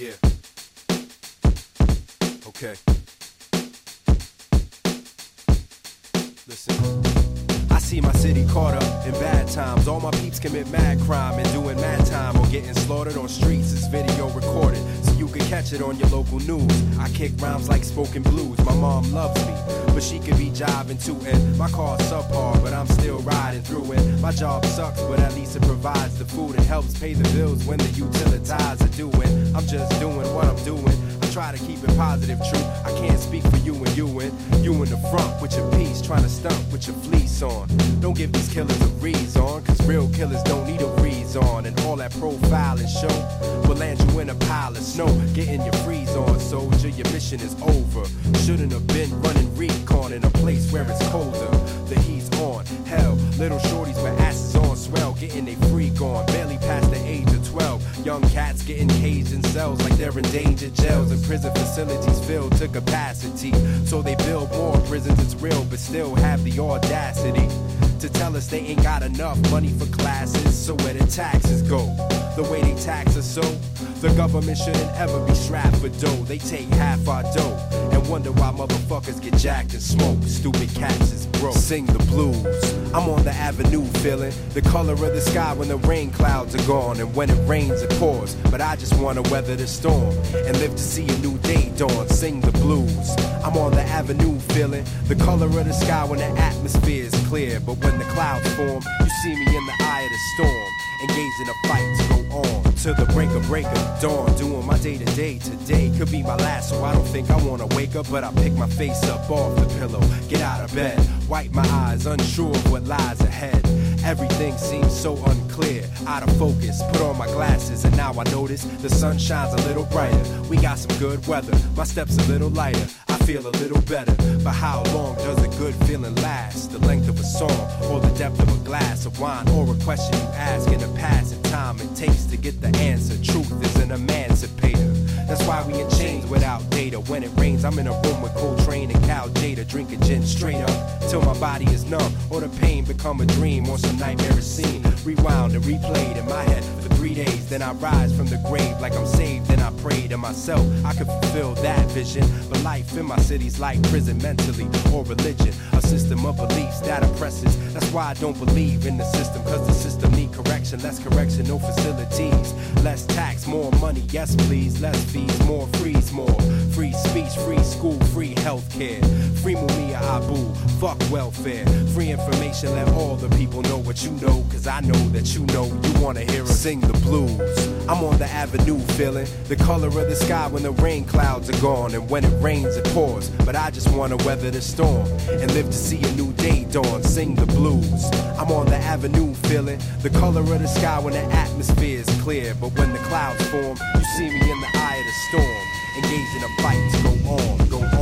Yeah. Okay. Listen. I see my city caught up in bad times. All my peeps commit mad crime and doing mad time or getting slaughtered on streets. This video recorded so you can catch it on your local news. I kick rhymes like spoken blues. My mom loves me, but she could be jiving too. And my car's subpar, but I'm still riding through it. My job sucks, but at least it provides the food and helps pay the bills when the utilitize are doing. I'm just doing what I'm doing. I try to keep it positive, true. I can't speak for you and you and you in the front with your piece, trying to stump with your fleece on. Don't give these killers a reason, cause real killers don't need a reason. And all that profile and show will land you in a pile of snow. Getting your freeze on, soldier, your mission is over. Shouldn't have been running in a place where it's colder. The heat's on, hell, little shorties with asses on swell, getting they freak on, barely past the age of 12. Young cats getting caged in cells like they're in danger jails and prison facilities filled to capacity. So they build more prisons, it's real, but still have the audacity to tell us they ain't got enough money for classes. So where the taxes go? The way they tax us so the government shouldn't ever be strapped for dough. They take half our dough and wonder why motherfuckers get jacked and smoke. Stupid cats is broke. Sing the blues. I'm on the avenue feeling the color of the sky when the rain clouds are gone and when it rains it pours. But I just wanna weather the storm and live to see a new day dawn. Sing the blues. I'm on the avenue feeling the color of the sky when the atmosphere is clear. But when the clouds form, you see me in the eye of the storm. Engaged in a fight to the break of break of dawn. Doing my day to day today could be my last, so I don't think I wanna wake up. But I pick my face up off the pillow, get out of bed, wipe my eyes, unsure of what lies ahead. Everything seems so unclear, out of focus. Put on my glasses, and now I notice the sun shines a little brighter. We got some good weather, my steps a little lighter. I feel a little better, but how long does a good feeling last? The length of a song, or the depth of a glass of wine, or a question you ask in the passing time it takes get the answer. Truth is an emancipator. That's why we in chains without data. When it rains, I'm in a room with Coltrane and Cal Tjader, drinking gin straight up till my body is numb, or the pain become a dream, or some nightmare scene. Rewound and replayed in my three days. Then I rise from the grave like I'm saved. And I pray to myself I could fulfill that vision. But life in my city's like prison mentally or religion, a system of beliefs that oppresses. That's why I don't believe in the system, cause the system need correction. Less correction, no facilities. Less tax, more money, yes please. Less fees, more freeze, more. Free speech, free school, free healthcare. Free Mumia Abu, fuck welfare. Free information, let all the people know what you know. Cause I know that you know you wanna hear us sing the blues. I'm on the avenue feeling the color of the sky when the rain clouds are gone. And when it rains, it pours. But I just wanna weather the storm and live to see a new day dawn. Sing the blues. I'm on the avenue feeling the color of the sky when the atmosphere is clear. But when the clouds form, you see me in the eye of the storm, engaged in a fight to go on, go on.